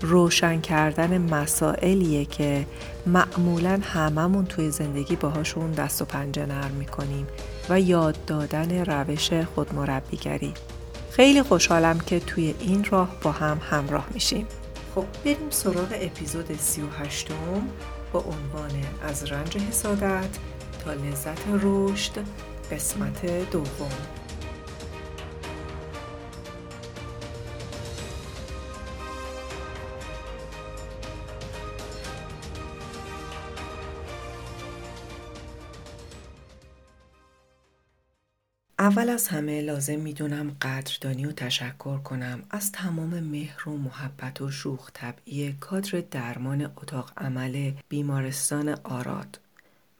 روشن کردن مسائلیه که معمولا هممون توی زندگی باهاشون دست و پنجه نرم می‌کنیم و یاد دادن روش خودمربیگری. خیلی خوشحالم که توی این راه با هم همراه میشیم. خب بریم سراغ اپیزود 38 با عنوان از رنج حسادت تا لذت رشد قسمت دوم. اول از همه لازم می‌دونم قدردانی و تشکر کنم از تمام مهر و محبت و شوخ طبعی کادر درمان اتاق عمل بیمارستان آراد.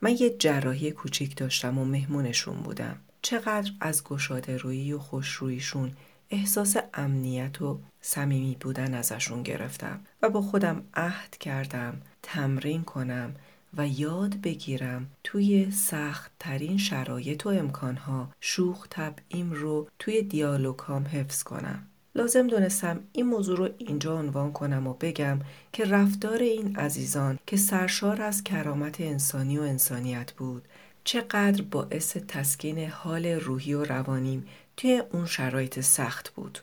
من یه جراحی کوچیک داشتم و مهمونشون بودم. چقدر از گشاده رویی و خوشرویشون احساس امنیت و صمیمی بودن ازشون گرفتم و با خودم عهد کردم تمرین کنم و یاد بگیرم توی سخت ترین شرایط و امکانها شوخ طبعیم رو توی دیالوگام حفظ کنم. لازم دونستم این موضوع رو اینجا عنوان کنم و بگم که رفتار این عزیزان که سرشار از کرامت انسانی و انسانیت بود چقدر باعث تسکین حال روحی و روانیم توی اون شرایط سخت بود.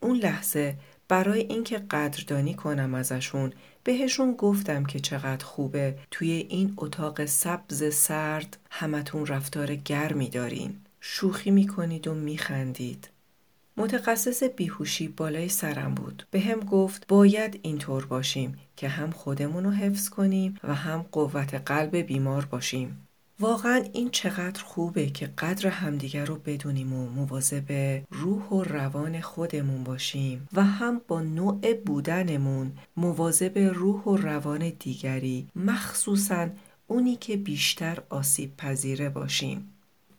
اون لحظه برای اینکه قدردانی کنم ازشون بهشون گفتم که چقدر خوبه توی این اتاق سبز سرد همتون رفتار گرمی دارین. شوخی می‌کنید و میخندید. متخصص بیهوشی بالای سرم بود. به هم گفت باید اینطور باشیم که هم خودمون رو حفظ کنیم و هم قوت قلب بیمار باشیم. واقعا این چقدر خوبه که قدر همدیگر رو بدونیم و مواظب روح و روان خودمون باشیم و هم با نوع بودنمون مواظب روح و روان دیگری مخصوصا اونی که بیشتر آسیب پذیره باشیم.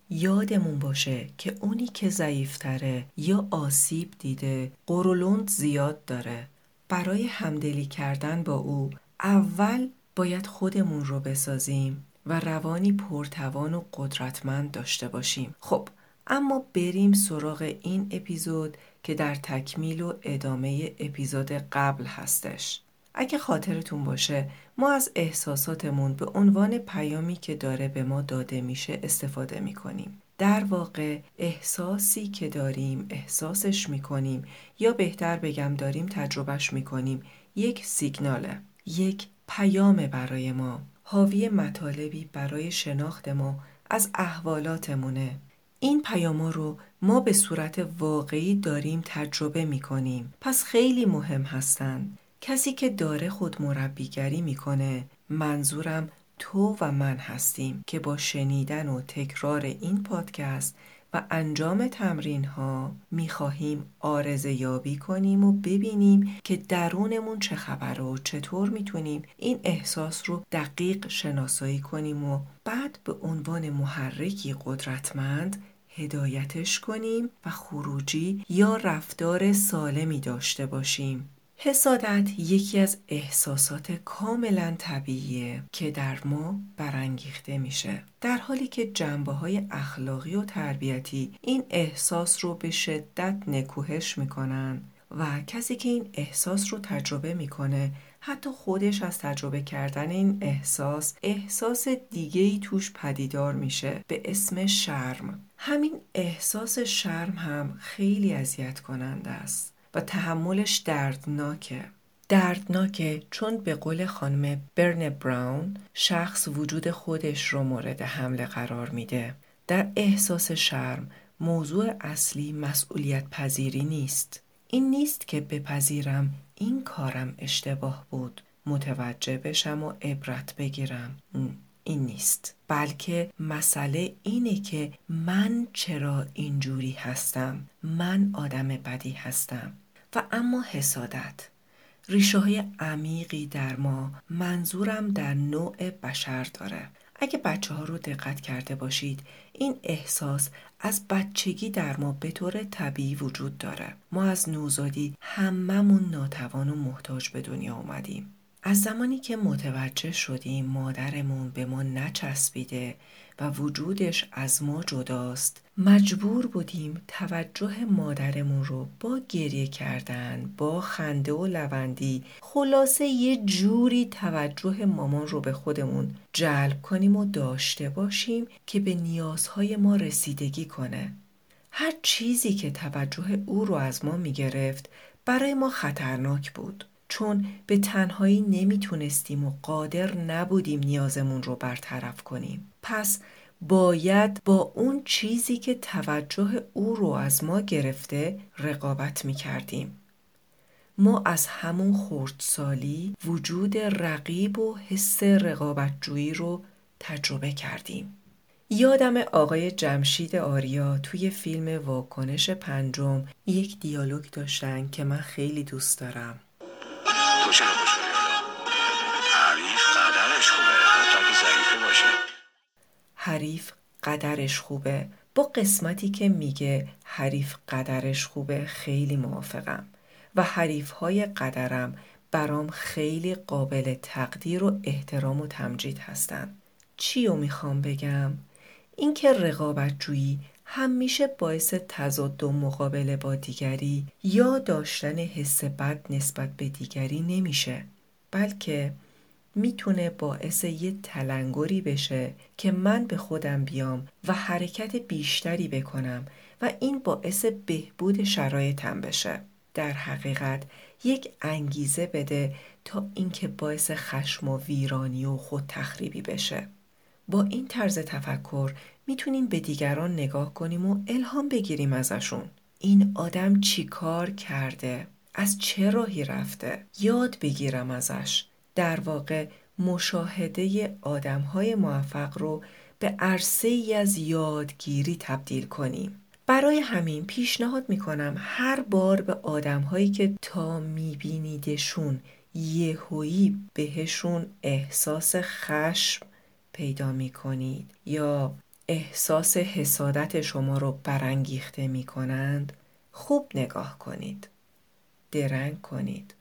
یادمون باشه که اونی که ضعیفتره یا آسیب دیده قرولند زیاد داره. برای همدلی کردن با او اول باید خودمون رو بسازیم. و روانی پرتوان و قدرتمند داشته باشیم. خب اما بریم سراغ این اپیزود که در تکمیل و ادامه اپیزود قبل هستش. اگه خاطرتون باشه ما از احساساتمون به عنوان پیامی که داره به ما داده میشه استفاده می‌کنیم. در واقع احساسی که داریم احساسش می‌کنیم یا بهتر بگم داریم تجربهش می‌کنیم یک سیگناله یک پیام برای ما حاوی مطالبی برای شناخت ما از احوالاتمونه. این پیاما رو ما به صورت واقعی داریم تجربه می کنیم. پس خیلی مهم هستند. کسی که داره خود مربیگری می‌کنه منظورم تو و من هستیم که با شنیدن و تکرار این پادکست و انجام تمرین ها می خواهیم آرزه یابی کنیم و ببینیم که درونمون چه خبره و چطور می‌تونیم این احساس رو دقیق شناسایی کنیم و بعد به عنوان محرکی قدرتمند هدایتش کنیم و خروجی یا رفتار سالمی داشته باشیم. حسادت یکی از احساسات کاملا طبیعیه که در ما برانگیخته میشه. در حالی که جنبه های اخلاقی و تربیتی این احساس رو به شدت نکوهش می‌کنن و کسی که این احساس رو تجربه می‌کنه حتی خودش از تجربه کردن این احساس احساس دیگه ای توش پدیدار میشه به اسم شرم. همین احساس شرم هم خیلی اذیت کننده است. و تحملش دردناکه. دردناکه چون به قول خانم برن براون شخص وجود خودش رو مورد حمله قرار میده. در احساس شرم موضوع اصلی مسئولیت پذیری نیست. این نیست که بپذیرم این کارم اشتباه بود. متوجه بشم و عبرت بگیرم. این نیست. بلکه مسئله اینه که من چرا اینجوری هستم؟ من آدم بدی هستم. و اما حسادت. ریشه های عمیقی در ما منظورم در نوع بشر داره. اگه بچه ها رو دقت کرده باشید این احساس از بچگی در ما به طور طبیعی وجود داره. ما از نوزادی هممون ناتوان و محتاج به دنیا اومدیم. از زمانی که متوجه شدیم مادرمون به ما نچسبیده و وجودش از ما جداست. مجبور بودیم توجه مادرمون رو با گریه کردن با خنده و لوندی خلاصه یه جوری توجه مامان رو به خودمون جلب کنیم و داشته باشیم که به نیازهای ما رسیدگی کنه. هر چیزی که توجه او رو از ما می‌گرفت برای ما خطرناک بود. چون به تنهایی نمی‌تونستیم و قادر نبودیم نیازمون رو برطرف کنیم پس باید با اون چیزی که توجه او رو از ما گرفته رقابت می کردیم. ما از همون خردسالی وجود رقیب و حس رقابتجویی رو تجربه کردیم. یادم آقای جمشید آریا توی فیلم واکنش پنجم یک دیالوگ داشتن که من خیلی دوست دارم. تو چرا حریف قدرش خوبه حتی ضعیفه باشه. حریف قدرش خوبه. با قسمتی که میگه حریف قدرش خوبه خیلی موافقم. و حریف های قدرم برام خیلی قابل تقدیر و احترام و تمجید هستن. چی رو می‌خوام بگم؟ اینکه رقابت جویی همیشه باعث تضاد و مقابله با دیگری یا داشتن حس بد نسبت به دیگری نمیشه بلکه می‌تونه باعث یه تلنگری بشه که من به خودم بیام و حرکت بیشتری بکنم و این باعث بهبود شرایطم بشه. در حقیقت یک انگیزه بده تا اینکه باعث خشم و ویرانی و خود تخریبی بشه. با این طرز تفکر می‌تونیم به دیگران نگاه کنیم و الهام بگیریم ازشون. این آدم چی کار کرده؟ از چه راهی رفته؟ یاد بگیرم ازش. در واقع مشاهده آدم های موفق رو به عرصه ای از یادگیری تبدیل کنیم. برای همین پیشنهاد می‌کنم هر بار به آدم هایی که تا میبینیدشون یهویی بهشون احساس خشم پیدا می‌کنید. یا احساس حسادت شما رو برانگیخته می کنند خوب نگاه کنید. درنگ کنید.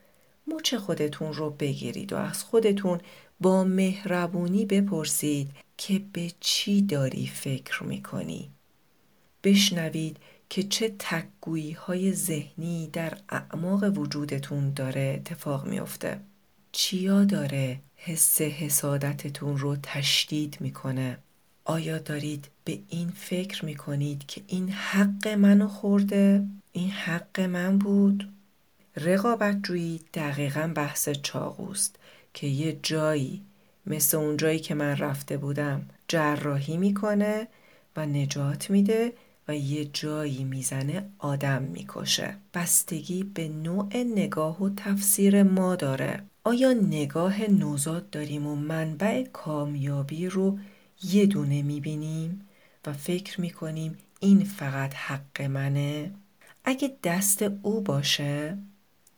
مچ خودتون رو بگیرید و از خودتون با مهربونی بپرسید که به چی داری فکر می کنی. بشنوید که چه تکگویی های ذهنی در اعماق وجودتون داره اتفاق میافته چیا داره حس حسادتتون رو تشدید می‌کنه آیا دارید به این فکر می کنید که این حق منو خورده؟ این حق من بود؟ رقابت جویی دقیقا بحث چاقوست که یه جایی مثل اون جایی که من رفته بودم جراحی می‌کنه و نجات میده و یه جایی می‌زنه آدم می‌کشه بستگی به نوع نگاه و تفسیر ما داره آیا نگاه نوزاد داریم و منبع کامیابی رو یه دونه می‌بینیم و فکر می‌کنیم این فقط حق منه. اگه دست او باشه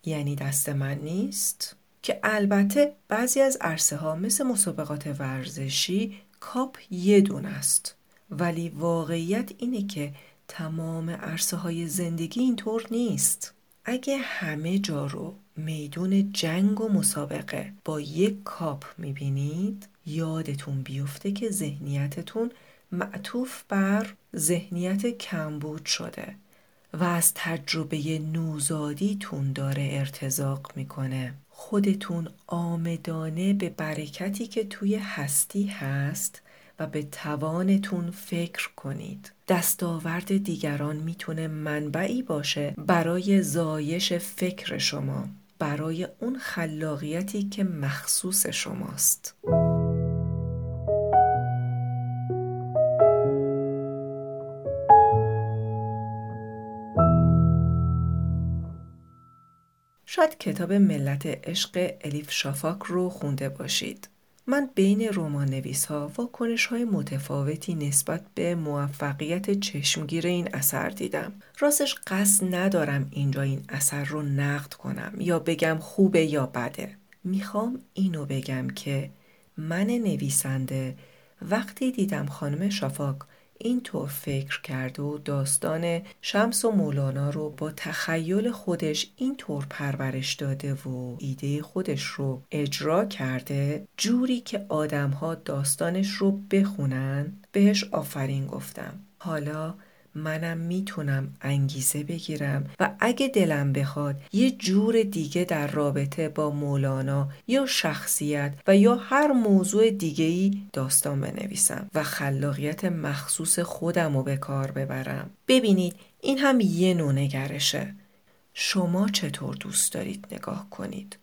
یعنی دست من نیست که البته بعضی از عرصه ها مثل مسابقات ورزشی کاپ یه دونه است. ولی واقعیت اینه که تمام عرصه های زندگی اینطور نیست. اگه همه جا رو میدون جنگ و مسابقه با یک کاپ می‌بینید یادتون بیفته که ذهنیتتون معطوف بر ذهنیت کمبود شده و از تجربه نوزادیتون داره ارتزاق می‌کنه. خودتون آمدانه به برکتی که توی هستی هست و به توانتون فکر کنید. دستاورد دیگران می‌تونه منبعی باشه برای زایش فکر شما برای اون خلاقیتی که مخصوص شماست. شاید کتاب ملت عشق الیف شافاک رو خونده باشید. من بین رمان نویس ها واکنش های متفاوتی نسبت به موفقیت چشمگیر این اثر دیدم. راستش قصد ندارم اینجا این اثر رو نقد کنم یا بگم خوبه یا بده. می‌خوام اینو بگم که من نویسنده وقتی دیدم خانم شفاق اینطور فکر کرد و داستان شمس و مولانا رو با تخیل خودش اینطور پرورش داده و ایده خودش رو اجرا کرده جوری که آدمها داستانش رو بخونن بهش آفرین گفتم. حالا منم می‌تونم انگیزه بگیرم. و اگه دلم بخواد یه جور دیگه در رابطه با مولانا یا شخصیت و یا هر موضوع دیگه داستان بنویسم و خلاقیت مخصوص خودم رو به کار ببرم. ببینید این هم یه نوع نگرشه. شما چطور دوست دارید نگاه کنید؟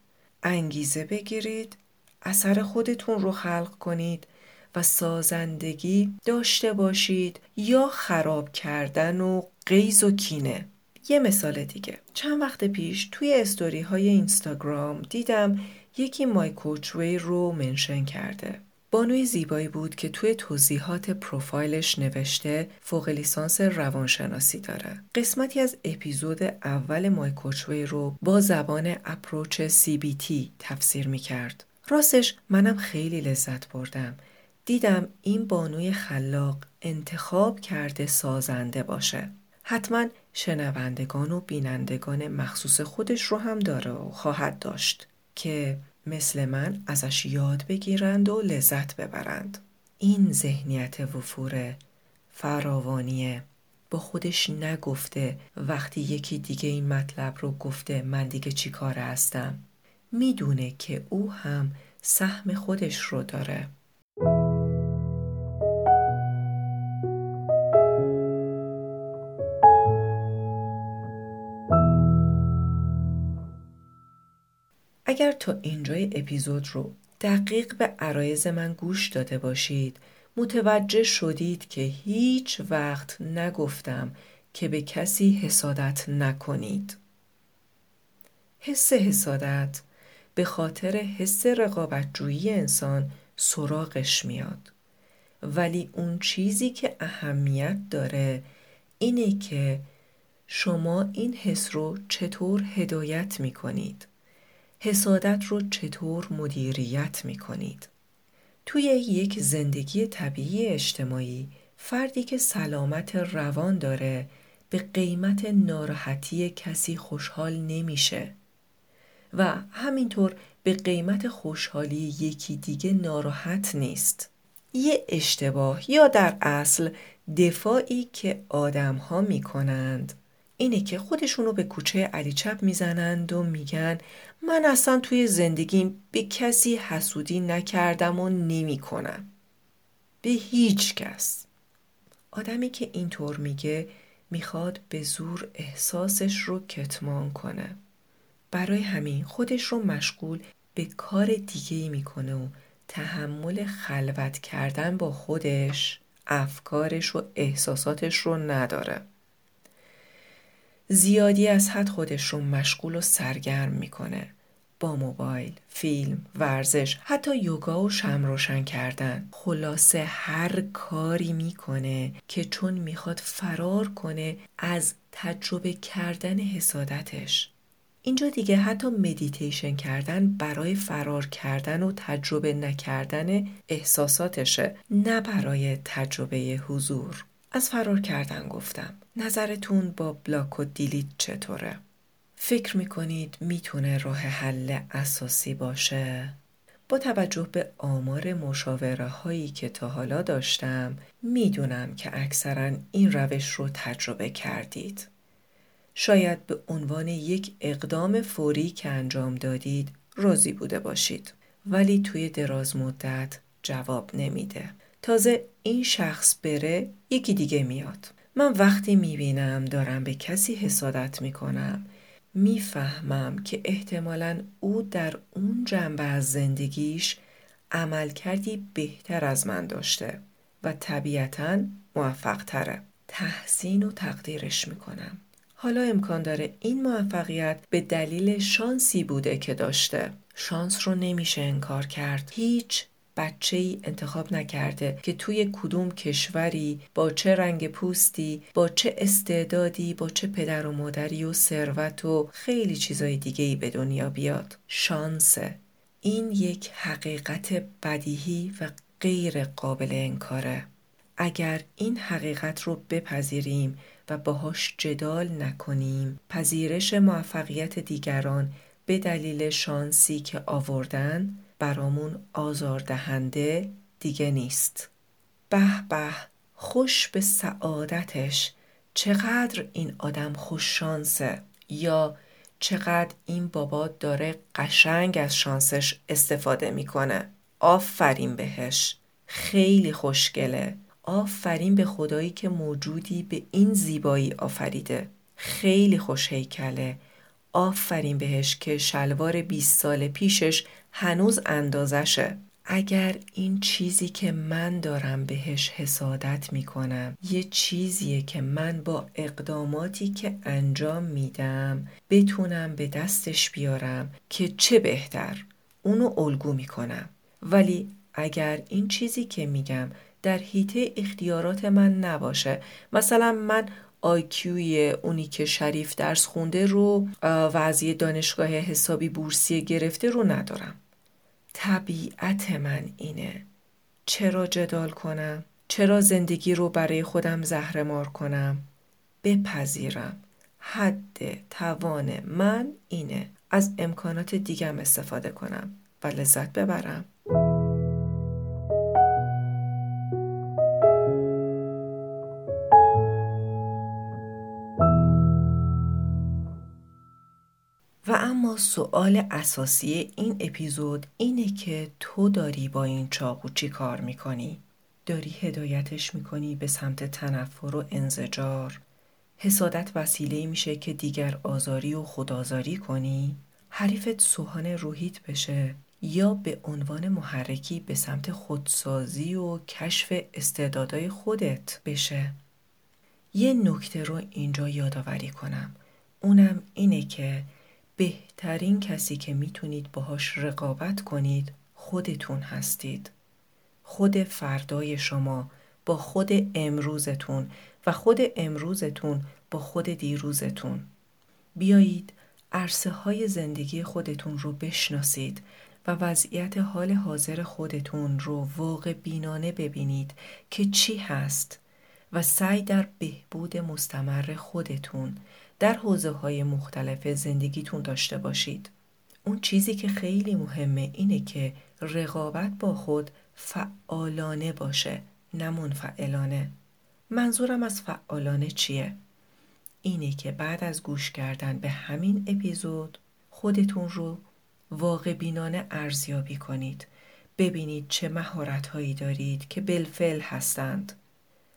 انگیزه بگیرید اثر خودتون رو خلق کنید و سازندگی داشته باشید یا خراب کردن و قیز و کینه یه مثال دیگه چند وقت پیش توی استوری های اینستاگرام دیدم یکی مای کوچوی رو منشن کرده بانوی زیبایی بود که توی توضیحات پروفایلش نوشته فوق لیسانس روانشناسی داره. قسمتی از اپیزود اول مای کوچوی رو با زبان اپروچ CBT تفسیر می کرد. راستش منم خیلی لذت بردم دیدم این بانوی خلاق انتخاب کرده سازنده باشه. حتما شنوندگان و بینندگان مخصوص خودش رو هم داره و خواهد داشت که مثل من ازش یاد بگیرند و لذت ببرند. این ذهنیت وفور فراوانیه با خودش نگفته وقتی یکی دیگه این مطلب رو گفته من دیگه چی کاره هستم؟ می‌دونه که او هم سهم خودش رو داره. اگر تا اینجای اپیزود رو دقیق به عرایز من گوش داده باشید متوجه شدید که هیچ وقت نگفتم که به کسی حسادت نکنید. حس حسادت به خاطر حس رقابتجویی انسان سراغش میاد. ولی اون چیزی که اهمیت داره اینه که شما این حس رو چطور هدایت می کنید. حسادت رو چطور مدیریت می کنید؟ توی یک زندگی طبیعی اجتماعی فردی که سلامت روان داره به قیمت ناراحتی کسی خوشحال نمیشه و همینطور به قیمت خوشحالی یکی دیگه ناراحت نیست یه اشتباه یا در اصل دفاعی که آدم ها می کنند اینه که خودشونو به کوچه علی چپ می‌زنند و میگن من اصلا توی زندگیم به کسی حسودی نکردم و نمی کنم. به هیچ کس. آدمی که اینطور میگه می‌خواد به زور احساسش رو کتمان کنه. برای همین خودش رو مشغول به کار دیگه می‌کنه و تحمل خلوت کردن با خودش افکارش و احساساتش رو نداره. زیادی از حد خودش رو مشغول و سرگرم می‌کنه. با موبایل، فیلم، ورزش، حتی یوگا و شم روشن کردن. خلاصه هر کاری می‌کنه که چون می‌خواد فرار کنه از تجربه کردن حسادتش. اینجا دیگه حتی مدیتیشن کردن برای فرار کردن و تجربه نکردن احساساتشه نه برای تجربه حضور. از فرار کردن گفتم نظرتون با بلاک و دیلیت چطوره؟ فکر می‌کنید می‌تونه راه حل اساسی باشه؟ با توجه به آمار مشاوره هایی که تا حالا داشتم می‌دونم که اکثرا این روش رو تجربه کردید. شاید به عنوان یک اقدام فوری که انجام دادید راضی بوده باشید ولی توی دراز مدت جواب نمیده. تازه این شخص بره یکی دیگه میاد. من وقتی می‌بینم دارم به کسی حسادت می‌کنم می‌فهمم که احتمالا او در اون جنبه از زندگیش عمل کردی بهتر از من داشته و طبیعتا موفق تره. تحسین و تقدیرش می‌کنم. حالا امکان داره این موفقیت به دلیل شانسی بوده که داشته. شانس رو نمیشه انکار کرد. هیچ بچه ای انتخاب نکرده که توی کدوم کشوری با چه رنگ پوستی با چه استعدادی با چه پدر و مادری و ثروت و خیلی چیزای دیگه ای به دنیا بیاد. شانسه. این یک حقیقت بدیهی و غیر قابل انکاره. اگر این حقیقت رو بپذیریم و باهاش جدال نکنیم پذیرش موفقیت دیگران به دلیل شانسی که آوردن برامون آزاردهنده دیگه نیست. به به خوش به سعادتش چقدر این آدم خوش شانسه؟ یا چقدر این بابا داره قشنگ از شانسش استفاده می‌کنه؟ آفرین بهش. خیلی خوشگله. آفرین به خدایی که موجودی به این زیبایی آفریده. خیلی خوش هیکله. آفرین بهش که شلوار 20 سال پیشش هنوز اندازشه. اگر این چیزی که من دارم بهش حسادت می‌کنم یه چیزیه که من با اقداماتی که انجام میدم بتونم به دستش بیارم که چه بهتر. اونو الگو می‌کنم. ولی اگر این چیزی که میگم در حیطه اختیارات من نباشه مثلا من آیکیوی اونی که شریف درس خونده رو وضعی دانشگاه حسابی بورسیه گرفته رو ندارم. طبیعت من اینه. چرا جدال کنم؟ چرا زندگی رو برای خودم زهرمار کنم؟ بپذیرم. حد توان من اینه. از امکانات دیگم استفاده کنم و لذت ببرم. سوال اساسی این اپیزود اینه که تو داری با این چاقو چی کار می‌کنی؟ داری هدایتش می‌کنی به سمت تنفر و انزجار؟ حسادت وسیله میشه که دیگر آزاری و خودآزاری کنی؟ حریفت سوهان روحیت بشه یا به عنوان محرکی به سمت خودسازی و کشف استعدادهای خودت بشه یه نکته رو اینجا یادآوری کنم اونم اینه که بهترین کسی که می‌تونید باهاش رقابت کنید خودتون هستید. خود فردای شما با خود امروزتون و خود امروزتون با خود دیروزتون. بیایید عرصه های زندگی خودتون رو بشناسید و وضعیت حال حاضر خودتون رو واقع بینانه ببینید که چی هست و سعی در بهبود مستمر خودتون در حوزه های مختلف زندگیتون داشته باشید. اون چیزی که خیلی مهمه اینه که رقابت با خود فعالانه باشه نه منفعلانه. منظورم از فعالانه چیه؟ اینه که بعد از گوش کردن به همین اپیزود خودتون رو واقع بینانه ارزیابی کنید. ببینید چه مهارت هایی دارید که بلفل هستند.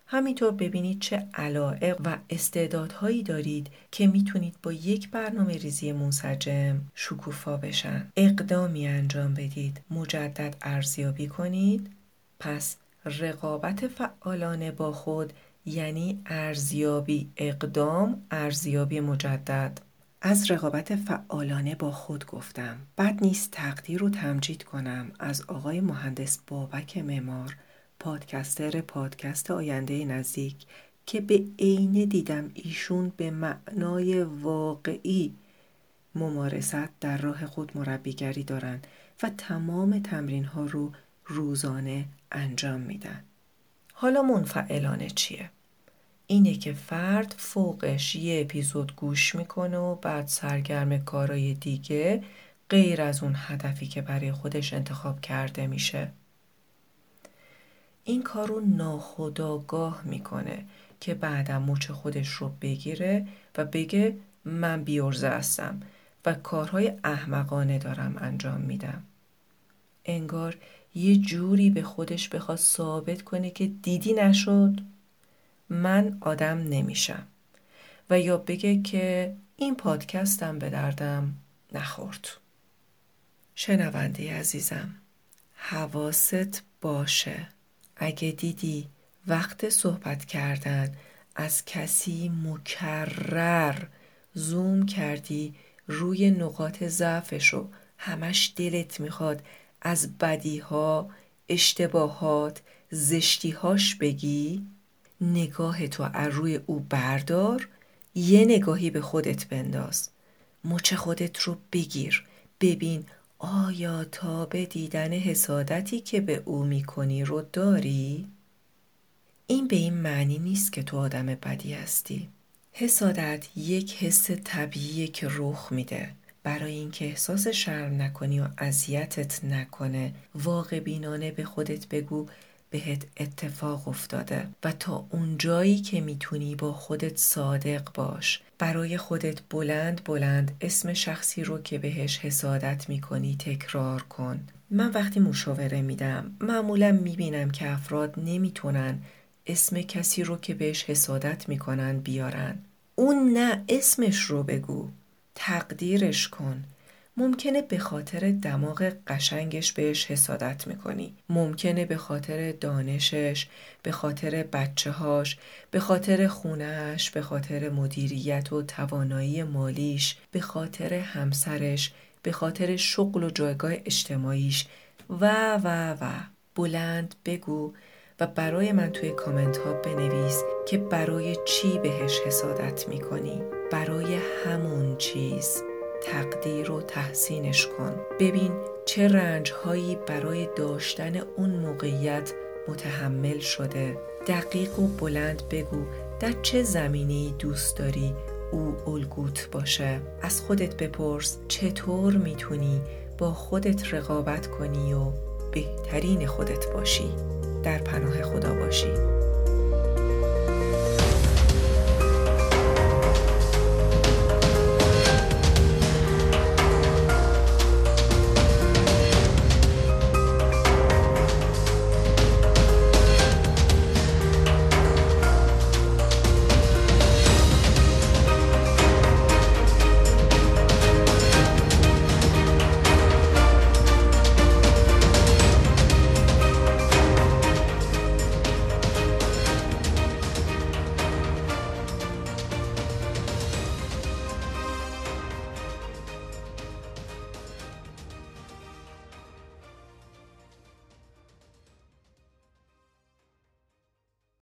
همینطور ببینید چه علائق و استعدادهایی دارید که می‌تونید با یک برنامه ریزی منسجم شکوفا بشن. اقدامی انجام بدید. مجدد ارزیابی کنید. پس رقابت فعالانه با خود یعنی ارزیابی اقدام ارزیابی مجدد. از رقابت فعالانه با خود گفتم. بد نیست تقدیر رو تمجید کنم. از آقای مهندس بابک معمار پادکستر پادکست آینده نزدیک که به عینه دیدم ایشون به معنای واقعی ممارست در راه خود مربیگری دارن و تمام تمرین ها رو روزانه انجام میدن. حالا منفعلانه چیه؟ اینه که فرد فوقش یه اپیزود گوش می‌کنه و بعد سرگرم کارای دیگه غیر از اون هدفی که برای خودش انتخاب کرده میشه. این کار رو ناخداگاه می‌کنه که بعدا مچ خودش رو بگیره و بگه من بیورزه هستم و کارهای احمقانه دارم انجام میدم. انگار یه جوری به خودش بخواد ثابت کنه که دیدی نشد من آدم نمیشم و یا بگه که این پادکستم به دردم نخورد. شنونده عزیزم حواست باشه اگه دیدی وقت صحبت کردن از کسی مکرر زوم کردی روی نقاط ضعفش و همش دلت می‌خواد از بدیها اشتباهات زشتیهاش بگی. نگاه تو از روی او بردار یه نگاهی به خودت بنداز. مچ خودت رو بگیر. ببین آیا تا به دیدن حسادتی که به او می‌کنی رو داری؟ این به این معنی نیست که تو آدم بدی هستی حسادت یک حس طبیعیه که رخ میده برای اینکه احساس شرم نکنی و اذیتت نکنه واقع بینانه به خودت بگو بهت اتفاق افتاده و تا اونجایی که می‌تونی با خودت صادق باش. برای خودت بلند بلند اسم شخصی رو که بهش حسادت می‌کنی تکرار کن. من وقتی مشاوره میدم معمولا می‌بینم که افراد نمی‌تونن اسم کسی رو که بهش حسادت می‌کنن بیارن. اون نه اسمش رو بگو. تقدیرش کن. ممکنه به خاطر دماغ قشنگش بهش حسادت می‌کنی. ممکنه به خاطر دانشش به خاطر بچه هاش به خاطر خونهش به خاطر مدیریت و توانایی مالیش به خاطر همسرش به خاطر شغل و جایگاه اجتماعیش. و و و. بلند بگو و برای من توی کامنت ها بنویس که برای چی بهش حسادت می‌کنی؟ برای همون چیز. تقدیر و تحسینش کن. ببین چه رنج هایی برای داشتن اون موقعیت متحمل شده. دقیق و بلند بگو در چه زمینی دوست داری او الگوت باشه. از خودت بپرس چطور می‌تونی با خودت رقابت کنی و بهترین خودت باشی. در پناه خدا باشی.